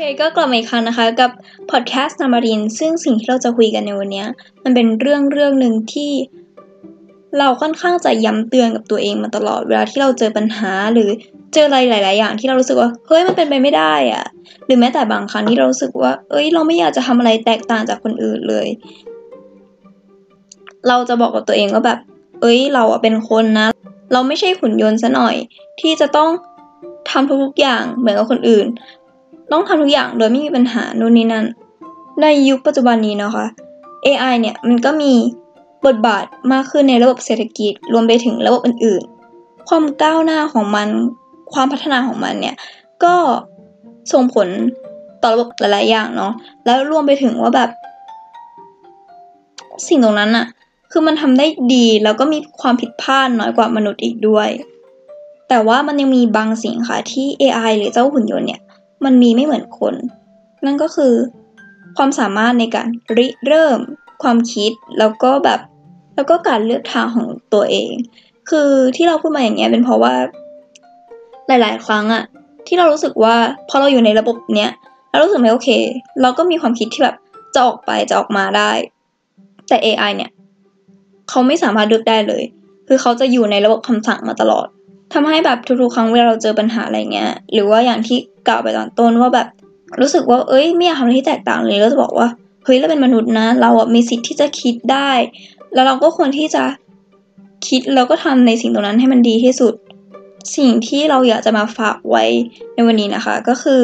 เคก็กลับมาอีกครั้งนะคะ กับพอดแคสต์นามาริน ซึ่งสิ่งที่เราจะคุยกันในวันนี้ มันเป็นเรื่องเรื่องหนึ่งที่ เราค่อนข้างจะย้ำเตือนกับตัวเองมาตลอดเวลาที่เราเจอปัญหาหรือเจออะไรหลาย ๆ อย่างที่เรารู้สึกว่าเฮ้ยมันเป็นไปไม่ได้อะหรือแม้แต่บางครั้งที่เรารู้สึกว่า เอ้ย เราไม่อยากจะทำอะไรแตกต่างจากคนอื่นเลย เราจะบอกกับตัวเองว่าแบบ เอ้ย เราเป็นคนนะ เราไม่ใช่หุ่นยนต์ซะหน่อย ที่จะต้องทำทุกๆอย่างเหมือนกับคนอื่น ต้องทำทุกอย่างโดยไม่มีปัญหาโน่นนี่นั่น ในยุคปัจจุบันนี้นะคะ AI เนี่ยมันก็มีบทบาทมากขึ้นในระบบเศรษฐกิจ รวมไปถึงระบบอื่นๆ ความก้าวหน้าของมัน ความพัฒนาของมันเนี่ย ก็ส่งผลต่อระบบหลายๆอย่างเนาะ แล้วรวมไปถึงว่าแบบ สิ่งตรงนั้นอะคือมันทำได้ดีแล้วก็มีความผิดพลาดน้อยกว่ามนุษย์อีกด้วย แต่ว่ามันยังมีบางสิ่งค่ะที่ AI หรือเจ้าหุ่นยนต์เนี่ย มันมีไม่เหมือนคน นั่นก็คือ ความสามารถในการริเริ่ม ความคิดแล้วก็แบบแล้วก็การเลือกทางของตัวเอง คือที่เราพูดมาอย่างเงี้ยเป็นเพราะว่า หลาย ๆ ครั้งอะที่เรารู้สึกว่าพอเราอยู่ในระบบเนี้ยเรารู้สึกไม่โอเค เราก็มีความคิดที่แบบจะออกไปจะออกมาได้ แต่ AI เนี่ยเขาไม่สามารถเลือกได้เลย คือเขาจะอยู่ในระบบคำสั่งมาตลอด ทำให้แบบทุกๆครั้งเวลาเราเจอปัญหาอะไรเงี้ย หรือว่าอย่างที่กล่าวไปตอนต้นว่าแบบรู้สึกว่าเอ้ยไม่อยากทำอะไรที่แตกต่างเลยเราจะบอกว่าเฮ้ยเราเป็นมนุษย์นะ เราอะมีสิทธิ์ที่จะคิดได้ แล้วเราก็ควรที่จะคิดแล้วก็ทำในสิ่งตรงนั้นให้มันดีที่สุด สิ่งที่เราอยากจะมาฝากไว้ในวันนี้นะคะ ก็คือ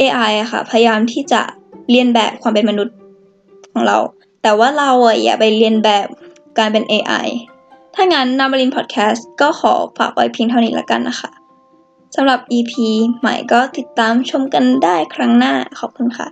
AI อะค่ะ พยายามที่จะเรียนแบบความเป็นมนุษย์ของเรา แต่ว่าเราอะอย่าไปเรียนแบบการเป็น AI ถ้างั้นนาบรินพอดแคสต์ก็ขอฝากไว้เพียงเท่านี้ละกันนะคะสำหรับ EP ใหม่ก็ติดตามชมกันได้ครั้งหน้าขอบคุณค่ะ